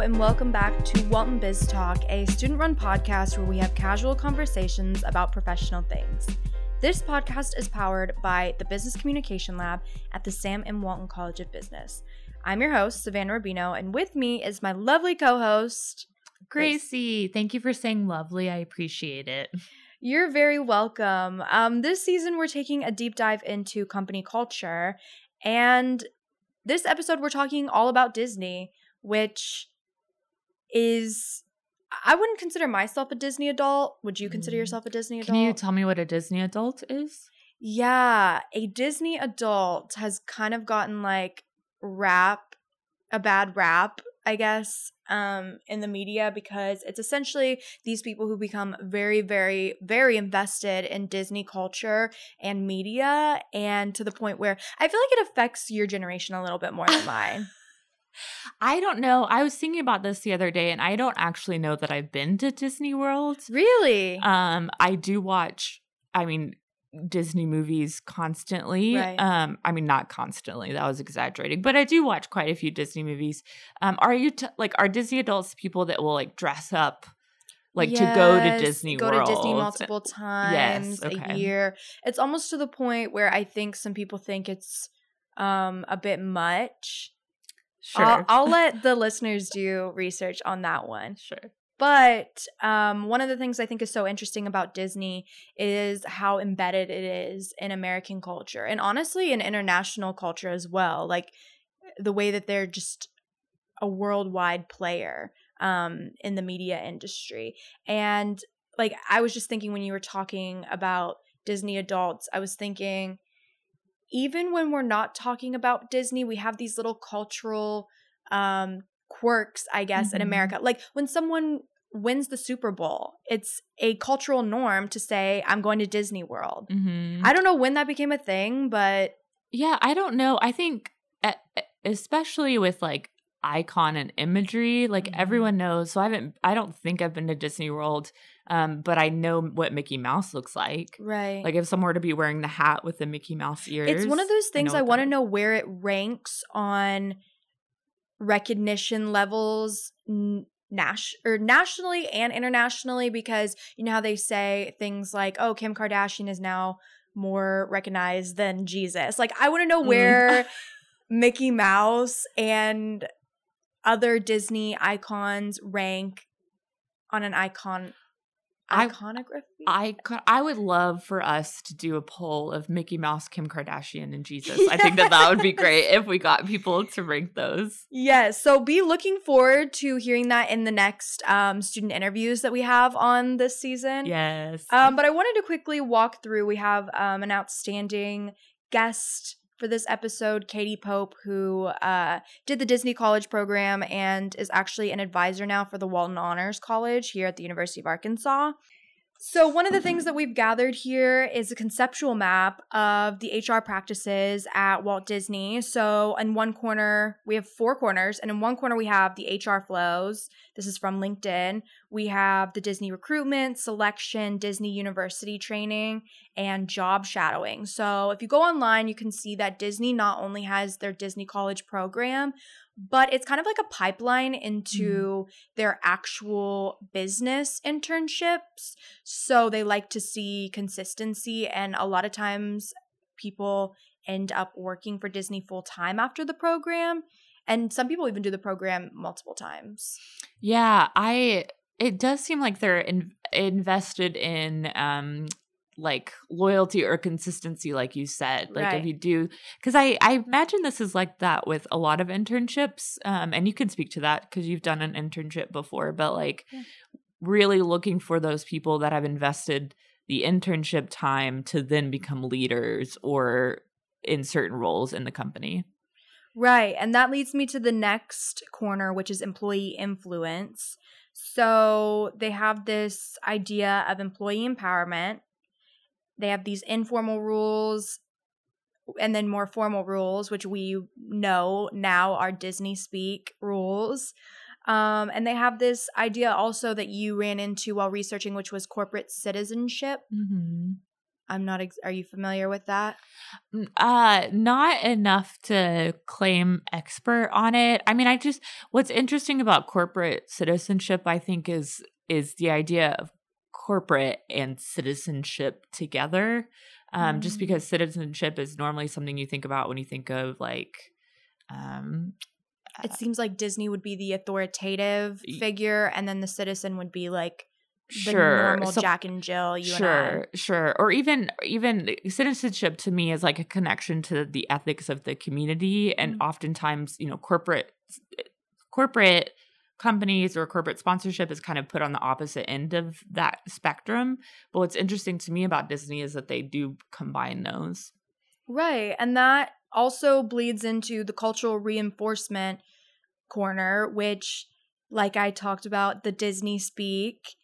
and welcome back to Walton Biz Talk, a student run podcast where we have casual conversations about professional things. This podcast is powered by the Business Communication Lab at the Sam M. Walton College of Business. I'm your host, Savannah Rubino, and with me is my lovely co host, Gracie. Thank you for saying lovely. I appreciate it. You're very welcome. Um, this season, we're taking a deep dive into company culture. And this episode, we're talking all about Disney, which is I wouldn't consider myself a Disney adult. Would you consider Mm. yourself a Disney adult? Can you tell me what a Disney adult is? yeah, a Disney adult has kind of gotten like rap, a bad rap, I guess, um, in the media because it's essentially these people who become very, very, very invested in Disney culture and media, and to the point where I feel like it affects your generation a little bit more than mine. I don't know. I was thinking about this the other day and I don't actually know that I've been to Disney World. Really? Um I do watch I mean Disney movies constantly. Right. Um I mean not constantly. That was exaggerating, but I do watch quite a few Disney movies. Um are you t- like are Disney adults people that will like dress up like to go to Disney go World? to Disney multiple times a okay. year. It's almost to the point where I think some people think it's um a bit much. Sure. I'll, I'll let the listeners do research on that one. sure. But um, one of the things I think is so interesting about Disney is how embedded it is in American culture and honestly in international culture as well. Like the way that they're just a worldwide player um, in the media industry. And like I was just thinking when you were talking about Disney adults, I was thinking even when we're not talking about Disney, we have these little cultural um quirks, I guess, in Mhm. America. Like when someone wins the Super Bowl, it's a cultural norm to say, I'm going to Disney World. Mhm. I don't know when that became a thing, but Yeah, I don't know. I think especially with like icon and imagery, like Mhm. everyone knows. So I haven't I don't think I've been to Disney World, um, but I know what Mickey Mouse looks like. right. Like if someone were to be wearing the hat with the Mickey Mouse ears. it's one of those things I, what want to know where it ranks on recognition levels n- nas- or nationally and internationally because you know how they say things like oh Kim Kardashian is now more recognized than Jesus like I want to know Mm. where Mickey Mouse and other Disney icons rank on an icon I- iconography I cou- I would love for us to do a poll of Mickey Mouse, Kim Kardashian, and Jesus. I think that that would be great if we got people to rank those. Yes. So be looking forward to hearing that in the next um, student interviews that we have on this season. Yes. Um, but I wanted to quickly walk through. We have um, an outstanding guest for this episode, Katie Pope, who uh, did the Disney College program and is actually an advisor now for the Walton Honors College here at the University of Arkansas. So, one of the things that we've gathered here is a conceptual map of the HR practices at Walt Disney. So, in one corner, we have four corners, and in one corner, we have the HR flows. This is from LinkedIn. We have the Disney recruitment, selection, Disney University training, and job shadowing. So, if you go online, you can see that Disney not only has their Disney College program, but it's kind of like a pipeline into their actual business internships. So they like to see consistency, and a lot of times people end up working for Disney full time after the program. And some people even do the program multiple times. Yeah, I it does seem like they're in, invested in um like loyalty or consistency like you said. Like Right. if you do cuz I I imagine this is like that with a lot of internships um and you can speak to that cuz you've done an internship before, but like Yeah. really looking for those people that have invested the internship time to then become leaders or in certain roles in the company. Right. And that leads me to the next corner, which is employee influence. So they have this idea of employee empowerment. They have these informal rules and then more formal rules, which we know now are Disney speak rules. Um, and they have this idea also that you ran into while researching, which was corporate citizenship. Mm-hmm. I'm not. Ex- are you familiar with that? Uh, not enough to claim expert on it. I mean, I just what's interesting about corporate citizenship, I think, is is the idea of corporate and citizenship together. Um, mm. just because citizenship is normally something you think about when you think of like um it seems like Disney would be the authoritative figure, and then the citizen would be like the sure. normal so, Jack and Jill. You sure, sure. Or even even citizenship to me is like a connection to the ethics of the community, and mm-hmm. oftentimes, you know, corporate corporate companies or corporate sponsorship is kind of put on the opposite end of that spectrum. But what's interesting to me about Disney is that they do combine those. Right, and that also bleeds into the cultural reinforcement corner, which, like I talked about, the Disney speak,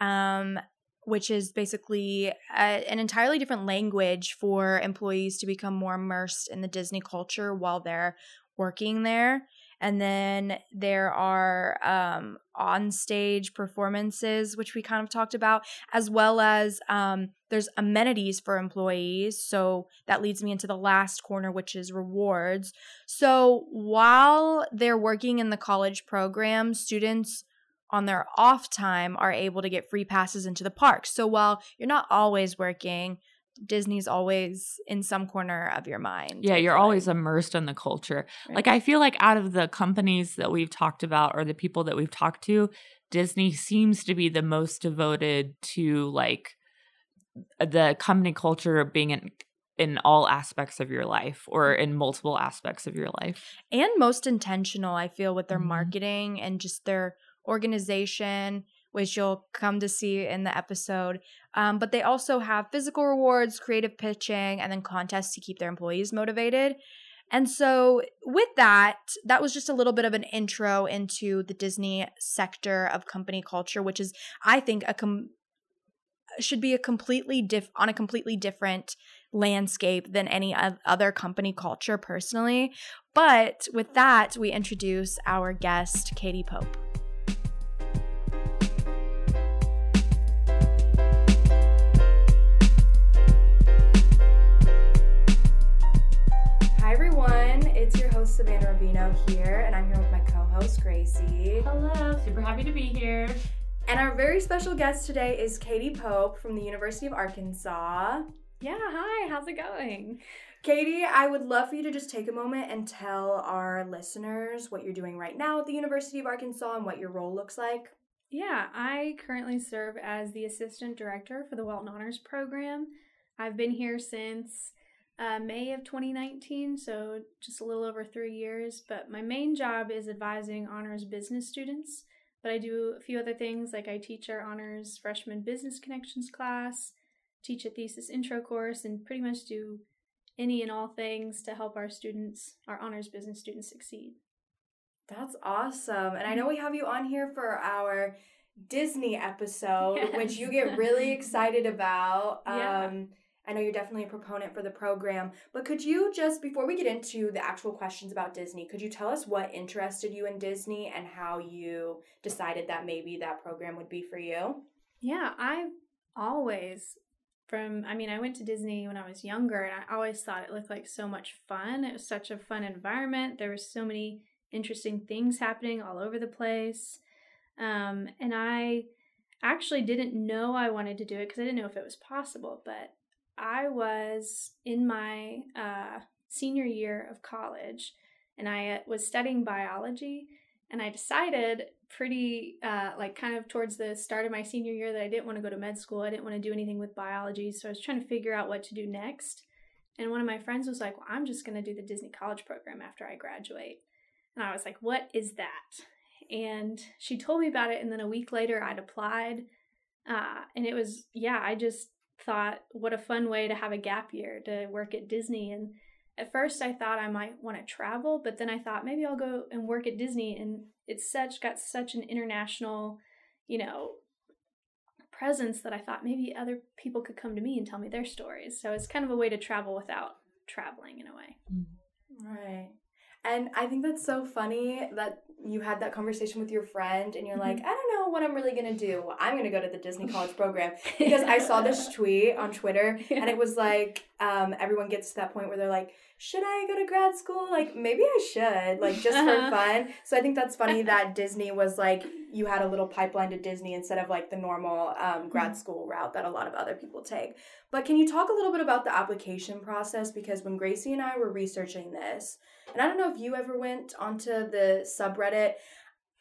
um, which is basically a, an entirely different language for employees to become more immersed in the Disney culture while they're working there. And then there are um, on stage performances, which we kind of talked about, as well as um, there's amenities for employees. So that leads me into the last corner, which is rewards. So while they're working in the college program, students on their off time are able to get free passes into the park. So while you're not always working, Disney's always in some corner of your mind. Yeah, you're always immersed in the culture. Right. Like I feel like out of the companies that we've talked about or the people that we've talked to, Disney seems to be the most devoted to like the company culture being in in all aspects of your life or in multiple aspects of your life. And most intentional, I feel, with their mm-hmm. marketing and just their organization which you'll come to see in the episode. Um, but they also have physical rewards, creative pitching, and then contests to keep their employees motivated. And so, with that, that was just a little bit of an intro into the Disney sector of company culture, which is, I think, a com- should be a completely diff on a completely different landscape than any other company culture personally. But with that, we introduce our guest, Katie Pope. Savannah Rubino here, and I'm here with my co host, Gracie. Hello, super happy to be here. And our very special guest today is Katie Pope from the University of Arkansas. Yeah, hi, how's it going? Katie, I would love for you to just take a moment and tell our listeners what you're doing right now at the University of Arkansas and what your role looks like. Yeah, I currently serve as the Assistant Director for the Walton Honors Program. I've been here since uh, May of 2019, so just a little over three years. But my main job is advising honors business students. But I do a few other things, like I teach our honors freshman business connections class, teach a thesis intro course, and pretty much do any and all things to help our students, our honors business students, succeed. That's awesome. And I know we have you on here for our Disney episode, yes. which you get really excited about. Yeah. I know you're definitely a proponent for the program, but could you just, before we get into the actual questions about Disney, could you tell us what interested you in Disney and how you decided that maybe that program would be for you? Yeah, I've always, from, I mean, I went to Disney when I was younger and I always thought it looked like so much fun. It was such a fun environment. There were so many interesting things happening all over the place. Um, and I actually didn't know I wanted to do it because I didn't know if it was possible, but I was in my uh, senior year of college and I uh, was studying biology. And I decided pretty, uh, like, kind of towards the start of my senior year that I didn't want to go to med school. I didn't want to do anything with biology. So I was trying to figure out what to do next. And one of my friends was like, Well, I'm just going to do the Disney College program after I graduate. And I was like, What is that? And she told me about it. And then a week later, I'd applied. Uh, and it was, yeah, I just thought, what a fun way to have a gap year to work at Disney. And at first, I thought I might want to travel, but then I thought maybe I'll go and work at Disney. And it's such got such an international, you know, presence that I thought maybe other people could come to me and tell me their stories. So it's kind of a way to travel without traveling in a way. Right. And I think that's so funny that you had that conversation with your friend and you're mm-hmm. like, I don't know what I'm really gonna do. I'm gonna go to the Disney College program because I saw this tweet on Twitter Yeah. and it was like um, everyone gets to that point where they're like, should I go to grad school? Like maybe I should, like just for Uh-huh. fun. So I think that's funny that Disney was like you had a little pipeline to Disney instead of like the normal um, grad school route that a lot of other people take. But can you talk a little bit about the application process? Because when Gracie and I were researching this, and I don't know if you ever went onto the subreddit.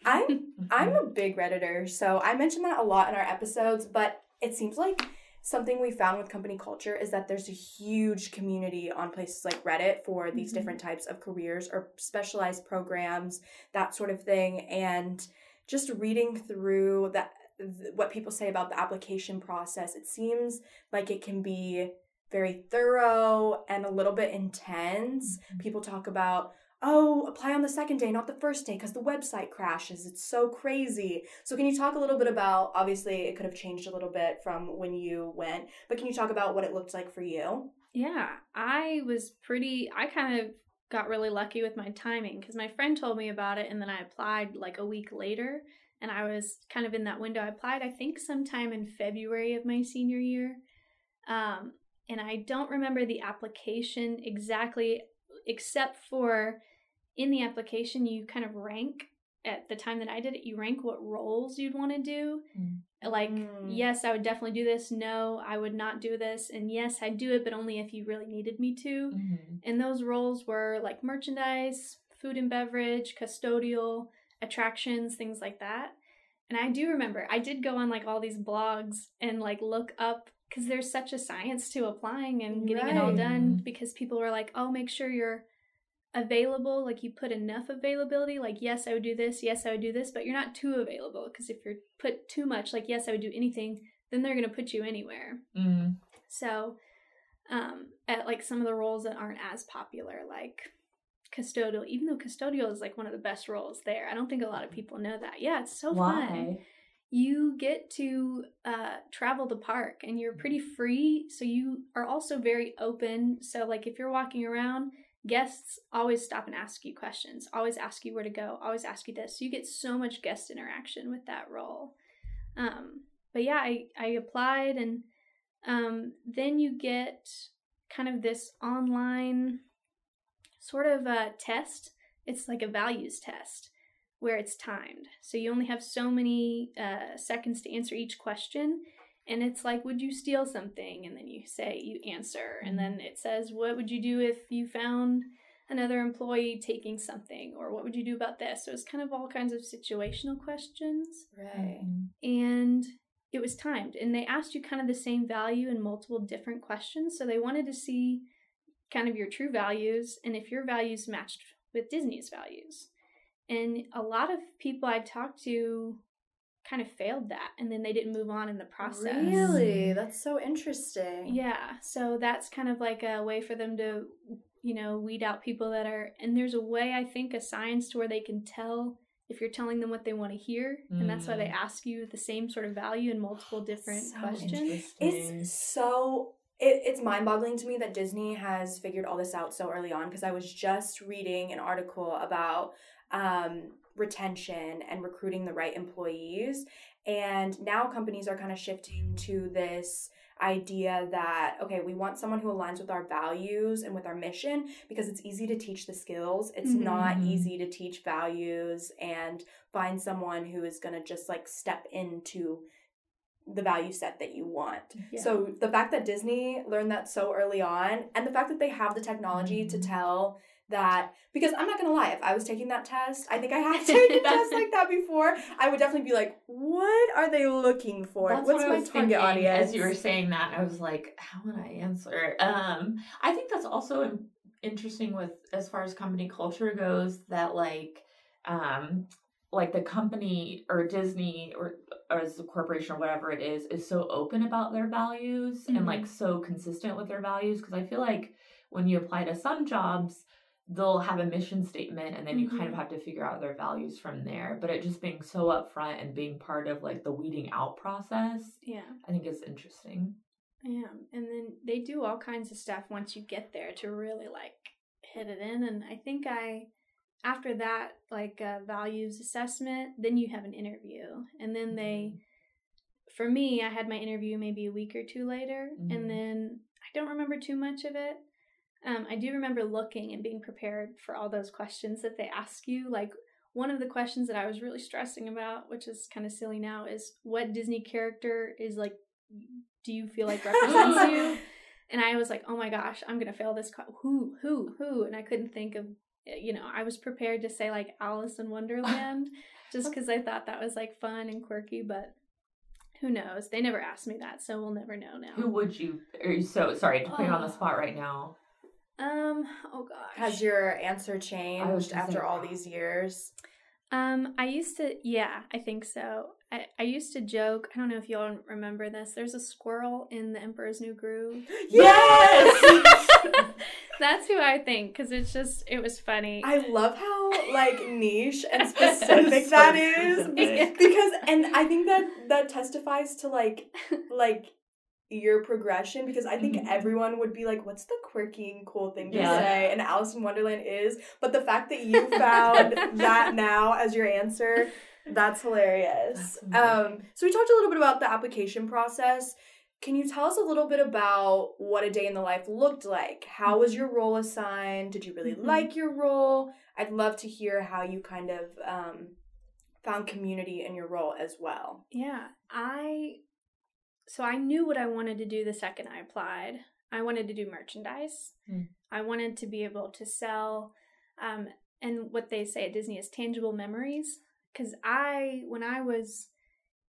I'm I'm a big redditor, so I mention that a lot in our episodes. But it seems like something we found with company culture is that there's a huge community on places like Reddit for these Mhm. different types of careers or specialized programs, that sort of thing. And just reading through that th- what people say about the application process, it seems like it can be very thorough and a little bit intense. People talk about, oh, apply on the second day, not the first day, because the website crashes. It's so crazy. So, can you talk a little bit about, obviously, it could have changed a little bit from when you went, but can you talk about what it looked like for you? Yeah, I was pretty, I kind of got really lucky with my timing because my friend told me about it and then I applied like a week later. And I was kind of in that window. I applied, I think, sometime in February of my senior year. Um, and I don't remember the application exactly, except for in the application, you kind of rank at the time that I did it, you rank what roles you'd want to do. Like, Mm. yes, I would definitely do this. No, I would not do this. And yes, I'd do it, but only if you really needed me to. Mhm. And those roles were like merchandise, food and beverage, custodial, attractions, things like that. And I do remember I did go on like all these blogs and like look up because there's such a science to applying and getting it all done because people were like, oh, make sure you're available. Like you put enough availability. Like, yes, I would do this. Yes, I would do this. But you're not too available because if you're put too much, like, yes, I would do anything, then they're going to put you anywhere. Mm. So, um, at like some of the roles that aren't as popular, like custodial, even though custodial is like one of the best roles there, I don't think a lot of people know that. Yeah, it's so fun. You get to uh, travel the park and you're pretty free, so you are also very open. So, like, if you're walking around, guests always stop and ask you questions, always ask you where to go, always ask you this. So, you get so much guest interaction with that role. Um, but yeah, I, I applied and um, then you get kind of this online sort of a test. It's like a values test where it's timed. So you only have so many uh, seconds to answer each question. And it's like, would you steal something? And then you say, you answer. And then it says, what would you do if you found another employee taking something? Or what would you do about this? So it's kind of all kinds of situational questions Right. Mhm. and it was timed and they asked you kind of the same value in multiple different questions so they wanted to see kind of your true values and if your values matched with disney's values and a lot of people i talked to kind of failed that and then they didn't move on in the process Really? That's so interesting. yeah so that's kind of like a way for them to you know weed out people that are and there's a way i think a science to where they can tell if you're telling them what they want to hear and that's why they Mm. ask you the same sort of value in multiple different So questions It's so it, it's mind-boggling to me that Disney has figured all this out so early on because I was just reading an article about um, retention and recruiting the right employees, and now companies are kind of shifting to this idea that okay we want someone who aligns with our values and with our mission because it's easy to teach the skills it's Mhm. not easy to teach values and find someone who is going to just like step into the value set that you want Yeah. so the fact that Disney learned that so early on, and the fact that they have the technology to Mhm. tell that, because I'm not gonna lie, if I was taking that test, I think I have taken a test like that before. I would definitely be like, what are they looking for? That's What's what my target audience? As you were saying that, I was like, how would I answer? Um, I think that's also interesting with as far as company culture goes. That like, um, like the company or Disney or or as a corporation or whatever it is is so open about their values and like so consistent with their values. Because I feel like when you apply to some jobs. They'll have a mission statement and then you kind of Mhm. have to figure out their values from there. But it just being so upfront and being part of like the weeding out process yeah I think it's interesting. yeah and then they do all kinds of stuff once you get there to really like hit it in and i think i after that, like a values assessment, then you have an interview. And then they, for me, I had my interview maybe a week or two later. Mhm. And then I don't remember too much of it. Um, I do remember looking and being prepared for all those questions that they ask you. Like, one of the questions that I was really stressing about, which is kind of silly now, is what Disney character is like, do you feel like represents you? And I was like, oh my gosh, I'm gonna fail this. que- Who, who, who? And I couldn't think of, you know, I was prepared to say like Alice in Wonderland, just because I thought that was like fun and quirky. But who knows? They never asked me that, so we'll never know now. Who would you? Or so sorry to put you on the Oh. spot right now. Um. Oh gosh. Has your answer changed after say- all these years? Um, I used to, yeah, I think so. I, I used to joke. I don't know if y'all remember this. There's a squirrel in the Emperor's New Groove. Yes! That's who I think because it's just it was funny. I love how like niche and So specific that is specific. because and I think that that testifies to like like your progression because I think Mhm. everyone would be like what's the quirky and cool thing to Yeah. say and Alice in Wonderland is but the fact that you found that now as your answer that's hilarious. That's Um so we talked a little bit about the application process. Can you tell us a little bit about what a day in the life looked like? How was your role assigned? Did you really Mhm. like your role? I'd love to hear how you kind of um, found community in your role as well. yeah, I so I knew what I wanted to do the second I applied. I wanted to do merchandise. Hmm. I wanted to be able to sell, um, and what they say at Disney is tangible memories. Because I, when I was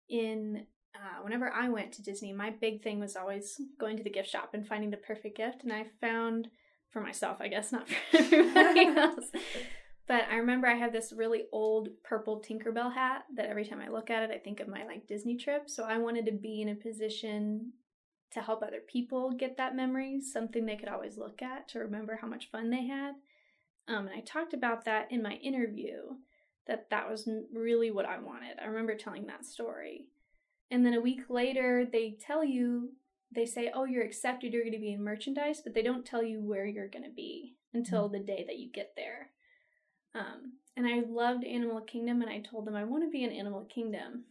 in, uh, whenever I went to Disney, my big thing was always going to the gift shop and finding the perfect gift. And I found for myself, I guess, not for everybody else. But I remember I have this really old purple Tinkerbell hat that every time I look at it, I think of my like Disney trip. So I wanted to be in a position to help other people get that memory, something they could always look at to remember how much fun they had. Um, and I talked about that in my interview, that that was really what I wanted. I remember telling that story. And then a week later, they tell you, they say, oh, you're accepted, you're going to be in merchandise, but they don't tell you where you're going to be until the day that you get there. Um, and I loved Animal Kingdom, and I told them I want to be in Animal Kingdom.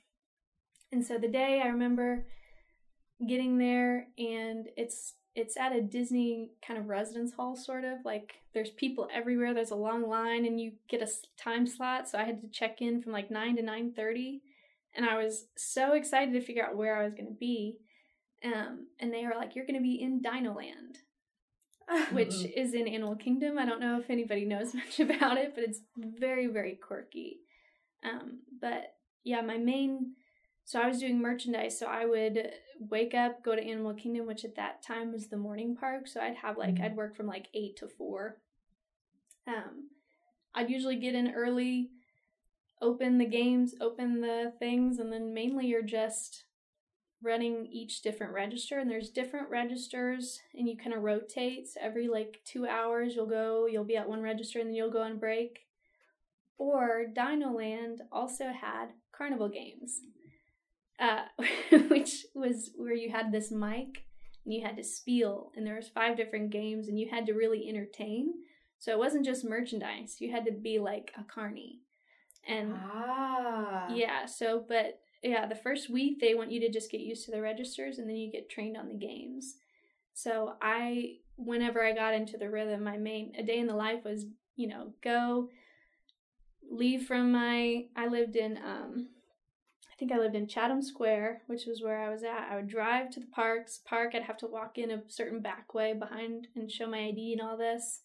And so the day I remember getting there, and it's it's at a Disney kind of residence hall, sort of like there's people everywhere. There's a long line, and you get a time slot. So I had to check in from like nine to nine thirty, and I was so excited to figure out where I was going to be. Um, and they were like, "You're going to be in Dino Land." which is in Animal Kingdom. I don't know if anybody knows much about it, but it's very, very quirky. Um, but yeah, my main. So I was doing merchandise, so I would wake up, go to Animal Kingdom, which at that time was the morning park. So I'd have like Mhm. I'd work from like eight to four. Um, I'd usually get in early, open the games, open the things, and then mainly you're just running each different register and there's different registers and you kind of rotate so every like two hours you'll go you'll be at one register and then you'll go on break or dino land also had carnival games uh, which was where you had this mic and you had to spiel and there was five different games and you had to really entertain so it wasn't just merchandise you had to be like a carny and ah. yeah, so but yeah, the first week they want you to just get used to the registers and then you get trained on the games. So I whenever I got into the rhythm, my main a day in the life was, you know, go leave from my I lived in um think I lived in Chatham Square, which was where I was at. I would drive to the parks. Park, I'd have to walk in a certain back way behind and show my ID and all this.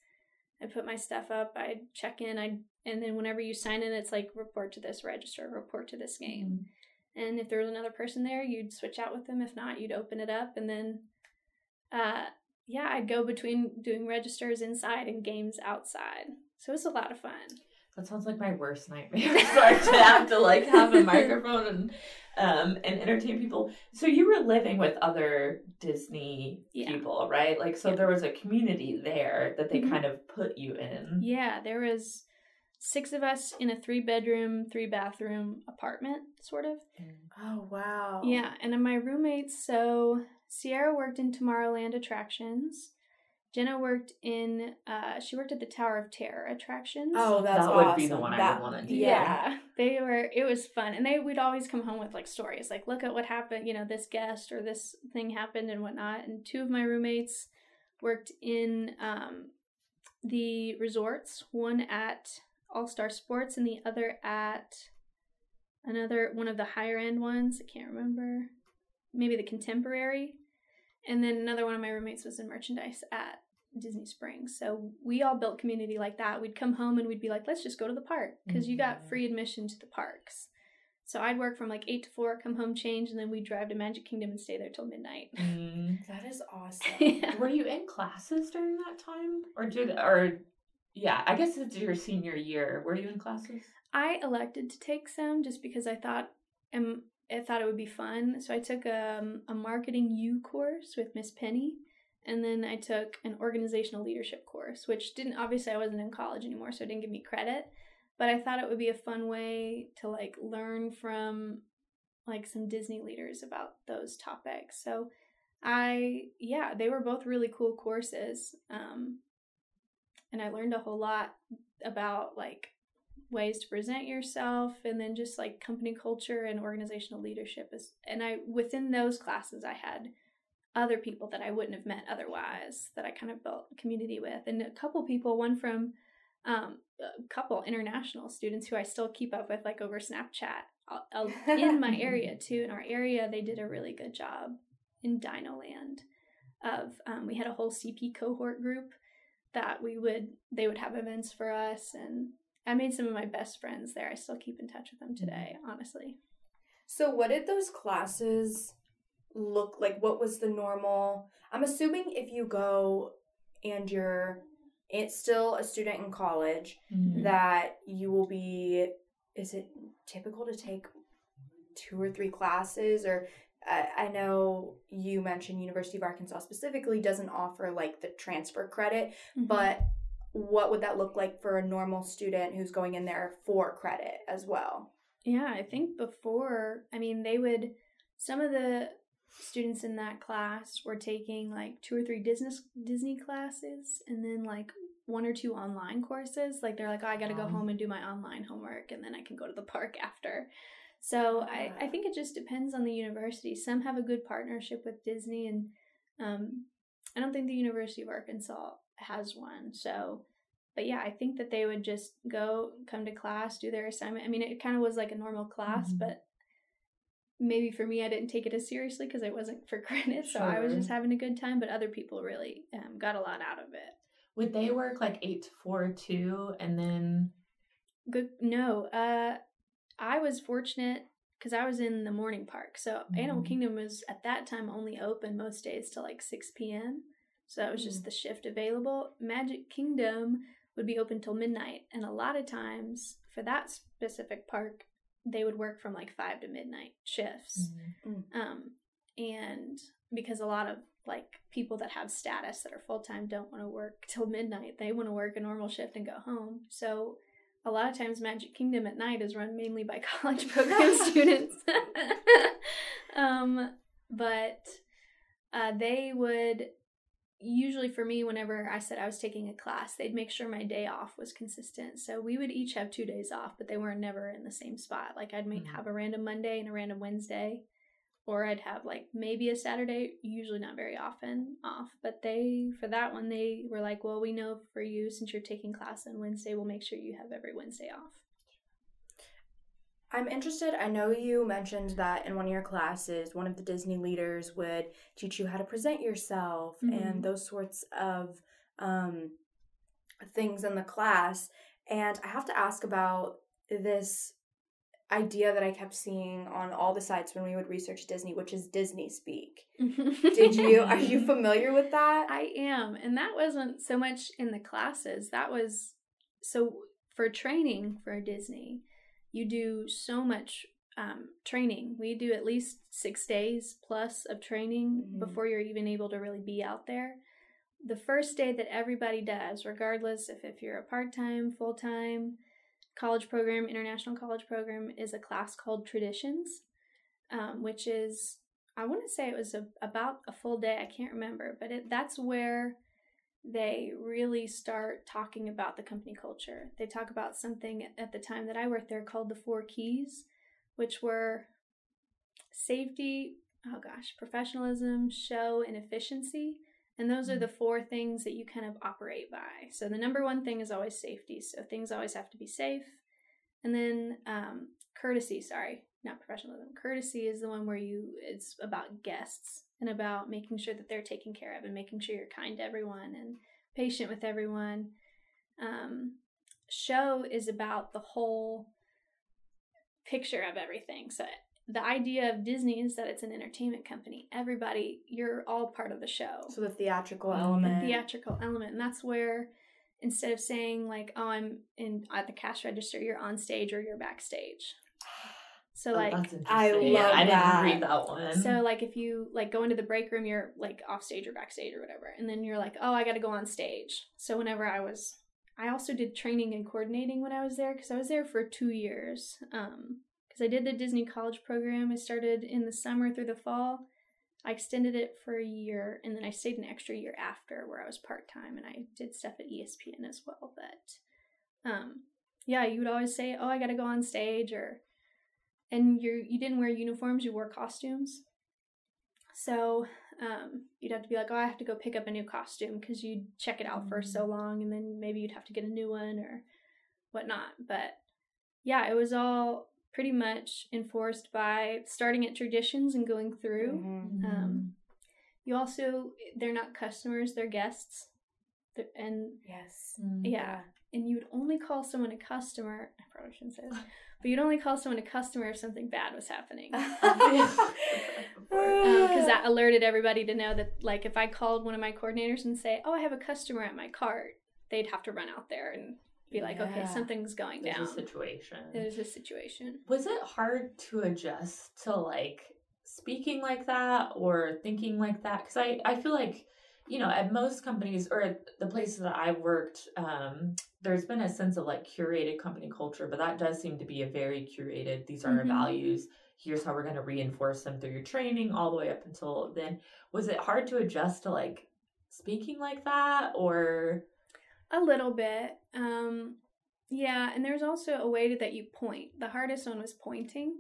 I put my stuff up. I'd check in. I and then whenever you sign in, it's like report to this register, report to this game. And if there was another person there, you'd switch out with them. If not, you'd open it up and then, uh, yeah, I'd go between doing registers inside and games outside. So it's a lot of fun. That sounds like my worst nightmare. Sorry to have to like have a microphone and um and entertain people. So you were living with other Disney Yeah. people, right? Like so Yeah. there was a community there that they Mhm. kind of put you in. Yeah, there was six of us in a three bedroom, three bathroom apartment, sort of. Oh wow. Yeah, and then my roommates, so Sierra worked in Tomorrowland Attractions, Jenna worked in. Uh, she worked at the Tower of Terror attractions. Oh, that's That would awesome. be the one I That- would wanna do. yeah. they were. It was fun, and they we'd always come home with like stories, like look at what happened. You know, this guest or this thing happened and whatnot. And two of my roommates worked in um, the resorts. One at All Star Sports, and the other at another one of the higher end ones. I can't remember. Maybe the Contemporary. And then another one of my roommates was in merchandise at Disney Springs. So we all built community like that. We'd come home and we'd be like, let's just go to the park because you got Mhm. free admission to the parks. So I'd work from like 8 to 4, come home, change, and then we'd drive to Magic Kingdom and stay there till midnight. Mm. That is awesome. Yeah. Were you in classes during that time, or did or yeah? I guess it's your senior year. Were you in classes? I elected to take some just because I thought um, I thought it would be fun. So I took um, a marketing U course with Miss Penny, and then I took an organizational leadership course, which didn't obviously I wasn't in college anymore, so it didn't give me credit. But I thought it would be a fun way to like learn from like some Disney leaders about those topics. So I yeah, they were both really cool courses. Um, and I learned a whole lot about like ways to present yourself and then just like company culture and organizational leadership is and I within those classes I had other people that I wouldn't have met otherwise that I kind of built community with and a couple people one from um, a couple international students who I still keep up with like over Snapchat uh, uh, in my area too in our area they did a really good job in Dino Land of um, we had a whole CP cohort group that we would they would have events for us and I made some of my best friends there. I still keep in touch with them today, honestly. So, what did those classes look like? What was the normal? I'm assuming if you go and you're it's still a student in college, Mm-hmm. that you will be. Is it typical to take two or three classes? Or uh, I know you mentioned University of Arkansas specifically doesn't offer like the transfer credit, Mm-hmm. but what would that look like for a normal student who's going in there for credit as well? yeah, I think before, I mean, they would, some of the students in that class were taking like two or three Disney, Disney classes and then like one or two online courses. Like they're like, oh, I got to go Um. home and do my online homework and then I can go to the park after. So I, I think it just depends on the university. Some have a good partnership with Disney, and um, I don't think the University of Arkansas has one. So, but yeah, I think that they would just go, come to class, do their assignment. I mean, it kind of was like a normal class, Mhm. but maybe for me, I didn't take it as seriously because it wasn't for credit. So I was just having a good time, but other people really um, got a lot out of it. Would they work like eight to four too, and then Good. No, uh, I was fortunate because I was in the morning park. So Animal Mhm. Kingdom was at that time only open most days till like six p.m. So that was just the shift available. Magic Kingdom would be open till midnight, and a lot of times for that specific park, they would work from like five to midnight shifts. Um, and because a lot of like people that have status that are full time don't want to work till midnight, they want to work a normal shift and go home. So a lot of times Magic Kingdom at night is run mainly by college program students. um, but uh, they would usually for me whenever i said i was taking a class they'd make sure my day off was consistent. So we would each have two days off but they were never in the same spot. Like i'd Mhm. have a random monday and a random wednesday or i'd have like maybe a saturday usually not very often off. But they for that one they were like well we know for you since you're taking class on wednesday we'll make sure you have every wednesday off I'm interested. I know you mentioned that in one of your classes, one of the Disney leaders would teach you how to present yourself Mhm. and those sorts of um, things in the class. And I have to ask about this idea that I kept seeing on all the sites when we would research Disney, which is Disney speak. Did you are you familiar with that? I am. And that wasn't so much in the classes. That was so for training for Disney, you do so much um, training. We do at least six days plus of training Mhm. before you're even able to really be out there. The first day that everybody does, regardless if, if you're a part time, full time, college program, international college program, is a class called Traditions, um, which is I want to say it was a, about a full day. I can't remember, but it, that's where they really start talking about the company culture. They talk about something at the time that I worked there called the four keys, which were safety, oh gosh, professionalism, show, and efficiency. And those are the four things that you kind of operate by. So the number one thing is always safety. So things always have to be safe. And then um, courtesy, sorry, not professionalism. Courtesy is the one where you, it's about guests and about making sure that they're taken care of and making sure you're kind to everyone and patient with everyone. Um, show is about the whole picture of everything. So the idea of Disney is that it's an entertainment company. Everybody, you're all part of the show. So the theatrical The element. theatrical element, and that's where instead of saying like, "Oh, I'm in at the cash register," you're on stage or you're backstage. So Oh, like, that's interesting. I yeah, love I that. didn't read that one. so like if you like go into the break room, you're like off stage or backstage or whatever, and then you're like, "Oh, I got to go on stage." So whenever I was, I also did training and coordinating when I was there because I was there for two years. Um, because I did the Disney College program. I started in the summer through the fall. I extended it for a year, and then I stayed an extra year after where I was part time, and I did stuff at ESPN as well. But, um, yeah, you would always say, "Oh, I got to go on stage," or, and you you didn't wear uniforms; you wore costumes. So um, you'd have to be like, "Oh, I have to go pick up a new costume," because you'd check it out for so long, and then maybe you'd have to get a new one or whatnot. But yeah, it was all pretty much enforced by starting at traditions and going through. Mhm. Um, you also, they're not customers, they're guests. They're- And Yes. Mm. yeah, and you would only call someone a customer. I probably shouldn't say this, but you'd only call someone a customer if something bad was happening. Because that alerted everybody to know that, like, if I called one of my coordinators and say, "Oh, I have a customer at my cart," they'd have to run out there and be like, "Okay, something's going There's down. a situation. There's a situation." Was it hard to adjust to like speaking like that or thinking like that? Because I, I feel like, you know, at most companies or at the places that I've worked, um, there's been a sense of like curated company culture, but that does seem to be a very curated, these are Mhm. our values. Here's how we're going to reinforce them through your training all the way up until then. Was it hard to adjust to like speaking like that or? A little bit. Um, yeah, and there's also a way to, that you point. The hardest one was pointing.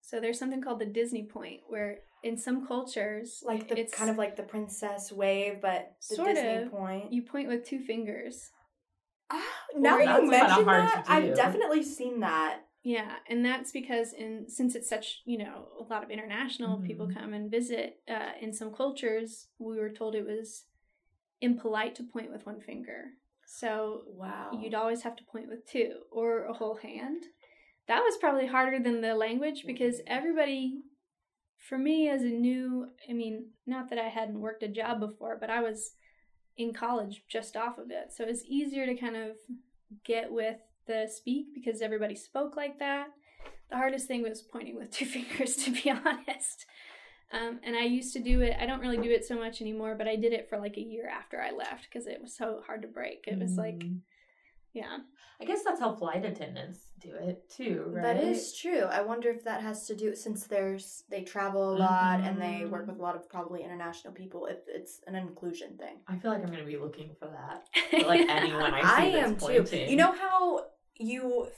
So there's something called the Disney point, where in some cultures, like the it's kind of like the princess wave, but the Sort Disney of. point. you point with two fingers. Ah, now that you kinda mention that, I've definitely seen that. Yeah, and that's because in since it's such you know a lot of international people Mhm. come and visit. Uh, in some cultures, we were told it was impolite to point with one finger. So Wow. you'd always have to point with two or a whole hand. That was probably harder than the language because everybody, for me as a new, I mean, not that I hadn't worked a job before, but I was in college just off of it. So it was easier to kind of get with the speak because everybody spoke like that. The hardest thing was pointing with two fingers, to be honest. Um, and I used to do it. I don't really do it so much anymore, but I did it for like a year after I left because it was so hard to break. It was like, Mm. Yeah. I guess that's how flight attendants do it too, right? That is true. I wonder if that has to do since there's they travel a lot and they work with a lot of probably international people. If it's an inclusion thing. I feel like I'm gonna be looking for that. For, like anyone I see I am too. You know how you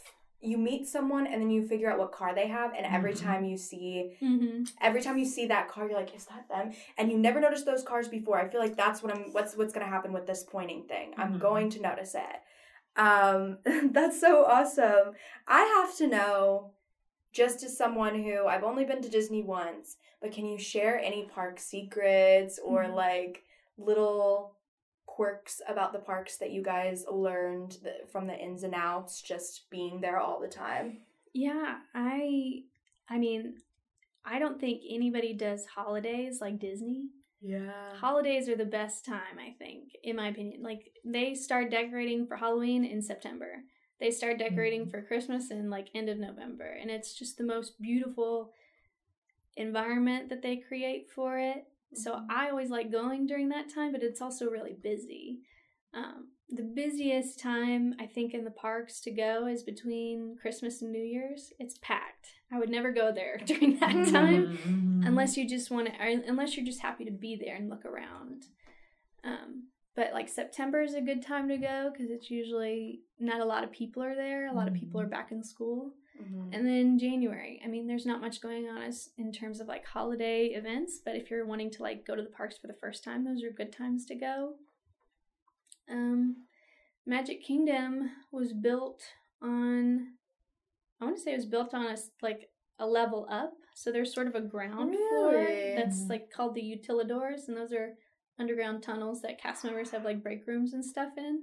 you meet someone and then you figure out what car they have, and every Mhm. time you see hmm every time you see that car, you're like, is that them? And you never noticed those cars before. I feel like that's what I'm. What's what's gonna happen with this pointing thing? I'm Mhm. going to notice it. Um, that's so awesome. I have to know, just as someone who I've only been to Disney once, but can you share any park secrets or Mhm. like little quirks about the parks that you guys learned from the ins and outs just being there all the time? Yeah, I I mean, I don't think anybody does holidays like Disney. Yeah. Holidays are the best time, I think, in my opinion. Like they start decorating for Halloween in September. They start decorating Mhm. for Christmas in like end of November, and it's just the most beautiful environment that they create for it. So Mhm. I always like going during that time, but it's also really busy. Um, the busiest time I think in the parks to go is between Christmas and New Year's. It's packed. I would never go there during that Mhm. time Mhm. unless you just want to, unless you're just happy to be there and look around. Um, but like September is a good time to go because it's usually not a lot of people are there. A lot of people are back in school. Mhm. And then January, I mean, there's not much going on as in terms of like holiday events, but if you're wanting to like go to the parks for the first time, those are good times to go. Um, Magic Kingdom was built on, I want to say it was built on a, like a level up. So there's sort of a ground floor that's like called the utilidors, and those are underground tunnels that cast members have like break rooms and stuff in.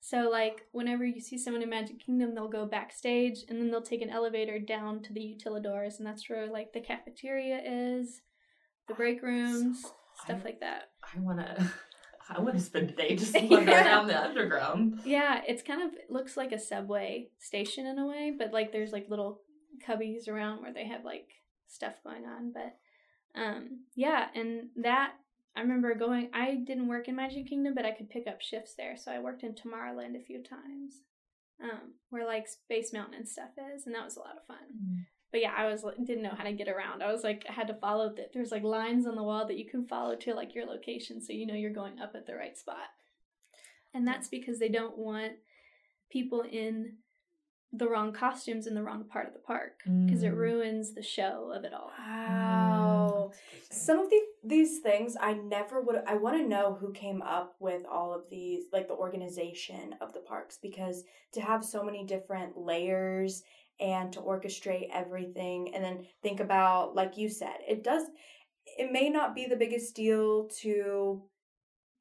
So like whenever you see someone in Magic Kingdom, they'll go backstage and then they'll take an elevator down to the utilidors, and that's where like the cafeteria is, the break rooms, stuff I- like that. I want to. I want to spend a day just wandering Yeah. down the underground. Yeah, it's kind of it looks like a subway station in a way, but like there's like little cubbies around where they have like stuff going on. But um yeah, and that I remember going I didn't work in Magic Kingdom, but I could pick up shifts there. So I worked in Tomorrowland a few times. Um, where like Space Mountain and stuff is, and that was a lot of fun. But yeah, I was didn't know how to get around. I was like, I had to follow that. There's like lines on the wall that you can follow to like your location, so you know you're going up at the right spot. And that's because they don't want people in the wrong costumes in the wrong part of the park because it Mm. ruins the show of it all. Wow. Some of the, these things I never would. I want to know who came up with all of these, like the organization of the parks, because to have so many different layers and to orchestrate everything, and then think about, like you said, it does. It may not be the biggest deal to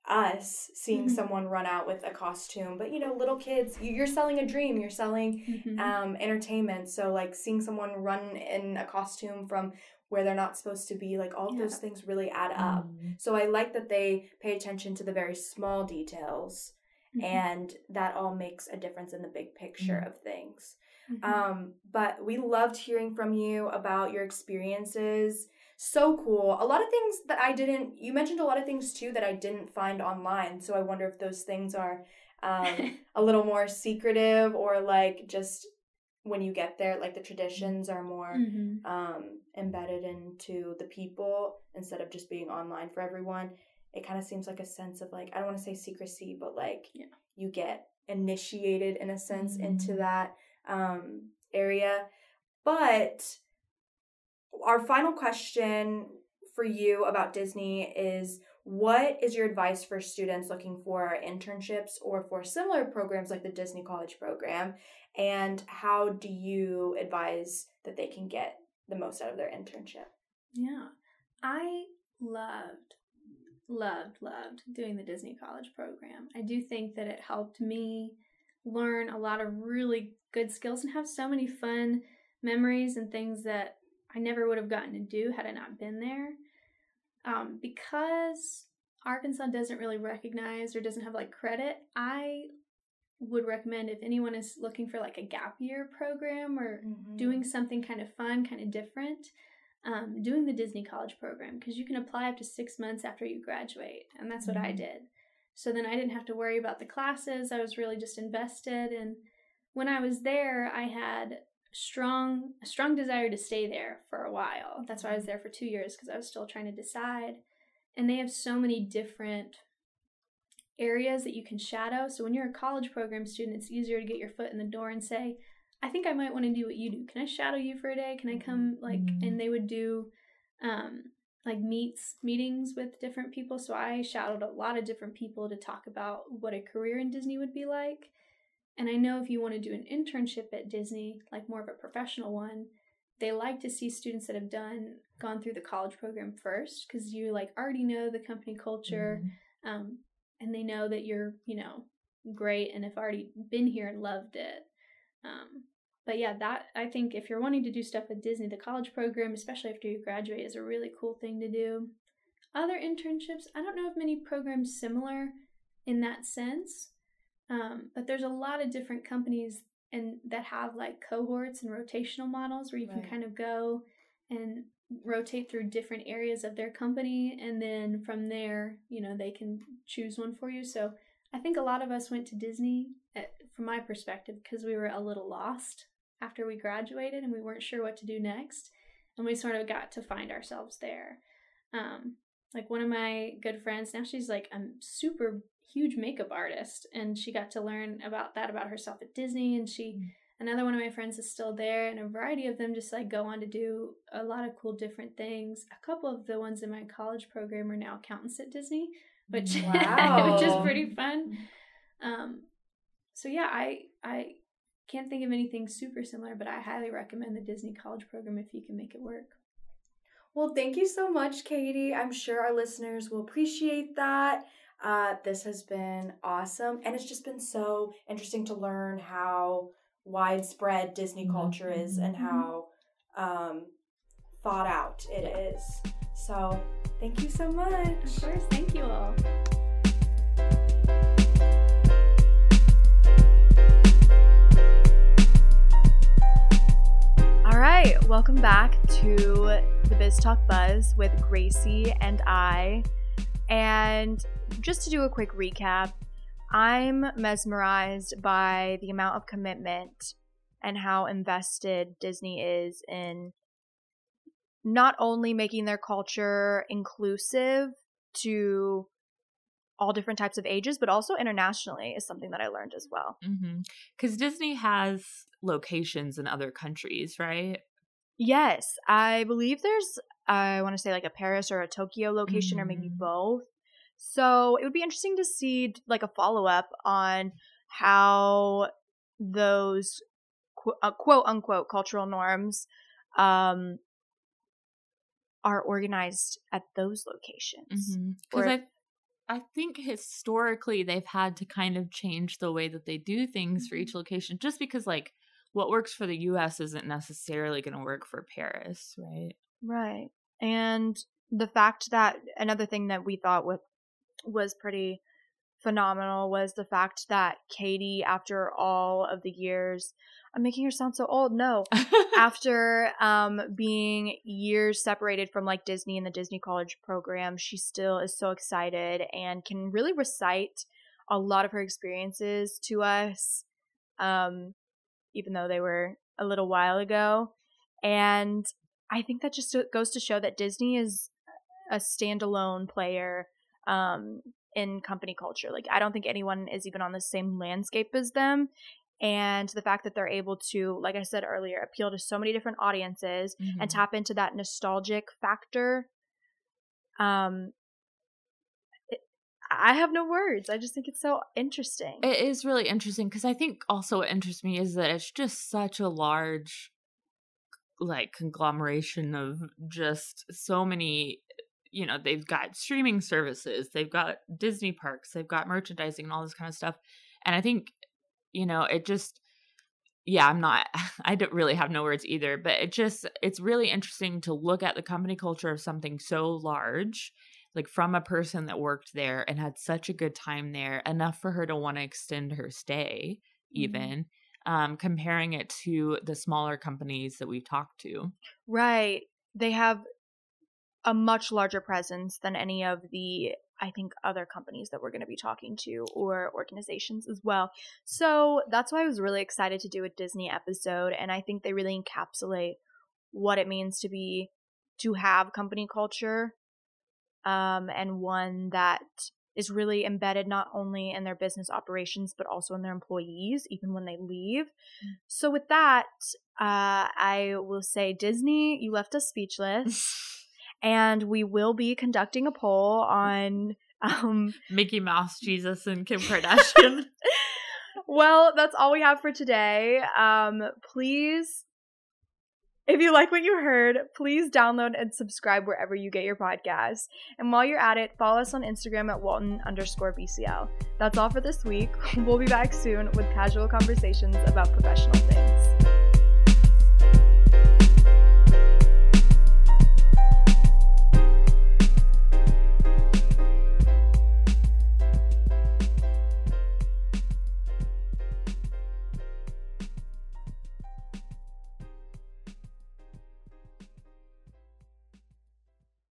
us seeing Mhm. someone run out with a costume, but you know, little kids, you- you're selling a dream. You're selling Mhm. um, entertainment. So like seeing someone run in a costume from where they're not supposed to be, like all of those things really add up. Mm. So I like that they pay attention to the very small details, Mhm. and that all makes a difference in the big picture Mm. of things. Mhm. Um, but we loved hearing from you about your experiences. So cool. A lot of things that I didn't. You mentioned a lot of things too that I didn't find online. So I wonder if those things are um, a little more secretive or like just when you get there, like the traditions are more Mhm. um, embedded into the people instead of just being online for everyone. It kind of seems like a sense of like I don't want to say secrecy, but like Yeah. you get initiated in a sense into Mhm. that um, area. But our final question for you about Disney is what is your advice for students looking for internships or for similar programs like the Disney College program? And how do you advise that they can get the most out of their internship? Yeah. I loved, loved, loved doing the Disney College program. I do think that it helped me learn a lot of really good skills and have so many fun memories and things that I never would have gotten to do had I not been there. Um, because Arkansas doesn't really recognize or doesn't have like credit, I would recommend if anyone is looking for like a gap year program or doing something kind of fun, kind of different, um, doing the Disney College program because you can apply up to six months after you graduate, and that's what I Mhm. did. So then I didn't have to worry about the classes. I was really just invested, and when I was there, I had strong a strong desire to stay there for a while. That's why I was there for two years because I was still trying to decide. And they have so many different areas that you can shadow. So when you're a college program student, it's easier to get your foot in the door and say, I think I might want to do what you do. Can I shadow you for a day? Can I come like Mhm. and they would do um like meets meetings with different people. So I shadowed a lot of different people to talk about what a career in Disney would be like. And I know if you want to do an internship at Disney, like more of a professional one, they like to see students that have done gone through the college program first because you like already know the company culture Mhm. um, and they know that you're you know great and have already been here and loved it um, but yeah that i think if you're wanting to do stuff with disney the college program especially after you graduate is a really cool thing to do. Other internships i don't know of many programs similar in that sense um, but there's a lot of different companies and that have like cohorts and rotational models where you can kind of go and rotate through different areas of their company and then from there you know they can choose one for you. So i think a lot of us went to disney at, from my perspective because we were a little lost after we graduated and we weren't sure what to do next and we sort of got to find ourselves there. Um, like one of my good friends now she's like a super huge makeup artist and she got to learn about that about herself at Disney and she another one of my friends is still there and a variety of them just like go on to do a lot of cool different things. A couple of the ones in my college program are now accountants at disney which, Wow. which is pretty fun. Um, so yeah i i can't think of anything super similar but i highly recommend the disney college program if you can make it work Well, thank you so much, Katie. I'm sure our listeners will appreciate that. Uh, this has been awesome. And it's just been so interesting to learn how widespread Disney Mhm. culture is and how um, thought out it is. So, thank you so much. of course thank you all All right, welcome back to the Biz Talk Buzz with Gracie and I. And just to do a quick recap, I'm mesmerized by the amount of commitment and how invested Disney is in not only making their culture inclusive to all different types of ages, but also internationally is something that I learned as well. Because Mm-hmm. Disney has locations in other countries, right? Yes, I believe there's I want to say like a Paris or a Tokyo location or maybe Mhm. both. So it would be interesting to see like a follow up on how those uh, quote unquote cultural norms um are organized at those locations. Because Or- I, I think historically they've had to kind of change the way that they do things for each mm-hmm. location, just because like what works for the U.S. isn't necessarily going to work for Paris, right? Right. And the fact that another thing that we thought was was pretty phenomenal was the fact that Katie, after all of the years, I'm making her sound so old. No, after um being years separated from like Disney and the Disney College program, she still is so excited and can really recite a lot of her experiences to us. Um even though they were a little while ago. And I think that just goes to show that Disney is a standalone player um, in company culture. Like, I don't think anyone is even on the same landscape as them. And the fact that they're able to, like I said earlier, appeal to so many different audiences Mm-hmm. and tap into that nostalgic factor. Um, it, I have no words. I just think it's so interesting. It is really interesting because I think also what interests me is that it's just such a large, like, conglomeration of just so many. You know, they've got streaming services, they've got Disney parks, they've got merchandising and all this kind of stuff. And I think, you know, it just, yeah, I'm not, I don't really have no words either, but it just, it's really interesting to look at the company culture of something so large like from a person that worked there and had such a good time there enough for her to want to extend her stay even um comparing it to the smaller companies that we've talked to Right. They have a much larger presence than any of the, I think, other companies that we're going to be talking to or organizations as well. So that's why I was really excited to do a Disney episode. And I think they really encapsulate what it means to be, to have company culture um, and one that is really embedded not only in their business operations but also in their employees even when they leave so with that uh, i will say disney you left us speechless and we will be conducting a poll on um, mickey mouse jesus and kim kardashian well that's all we have for today um, please if you like what you heard, please download and subscribe wherever you get your podcasts. And while you're at it, follow us on Instagram at Walton underscore BCL. That's all for this week. We'll be back soon with casual conversations about professional things.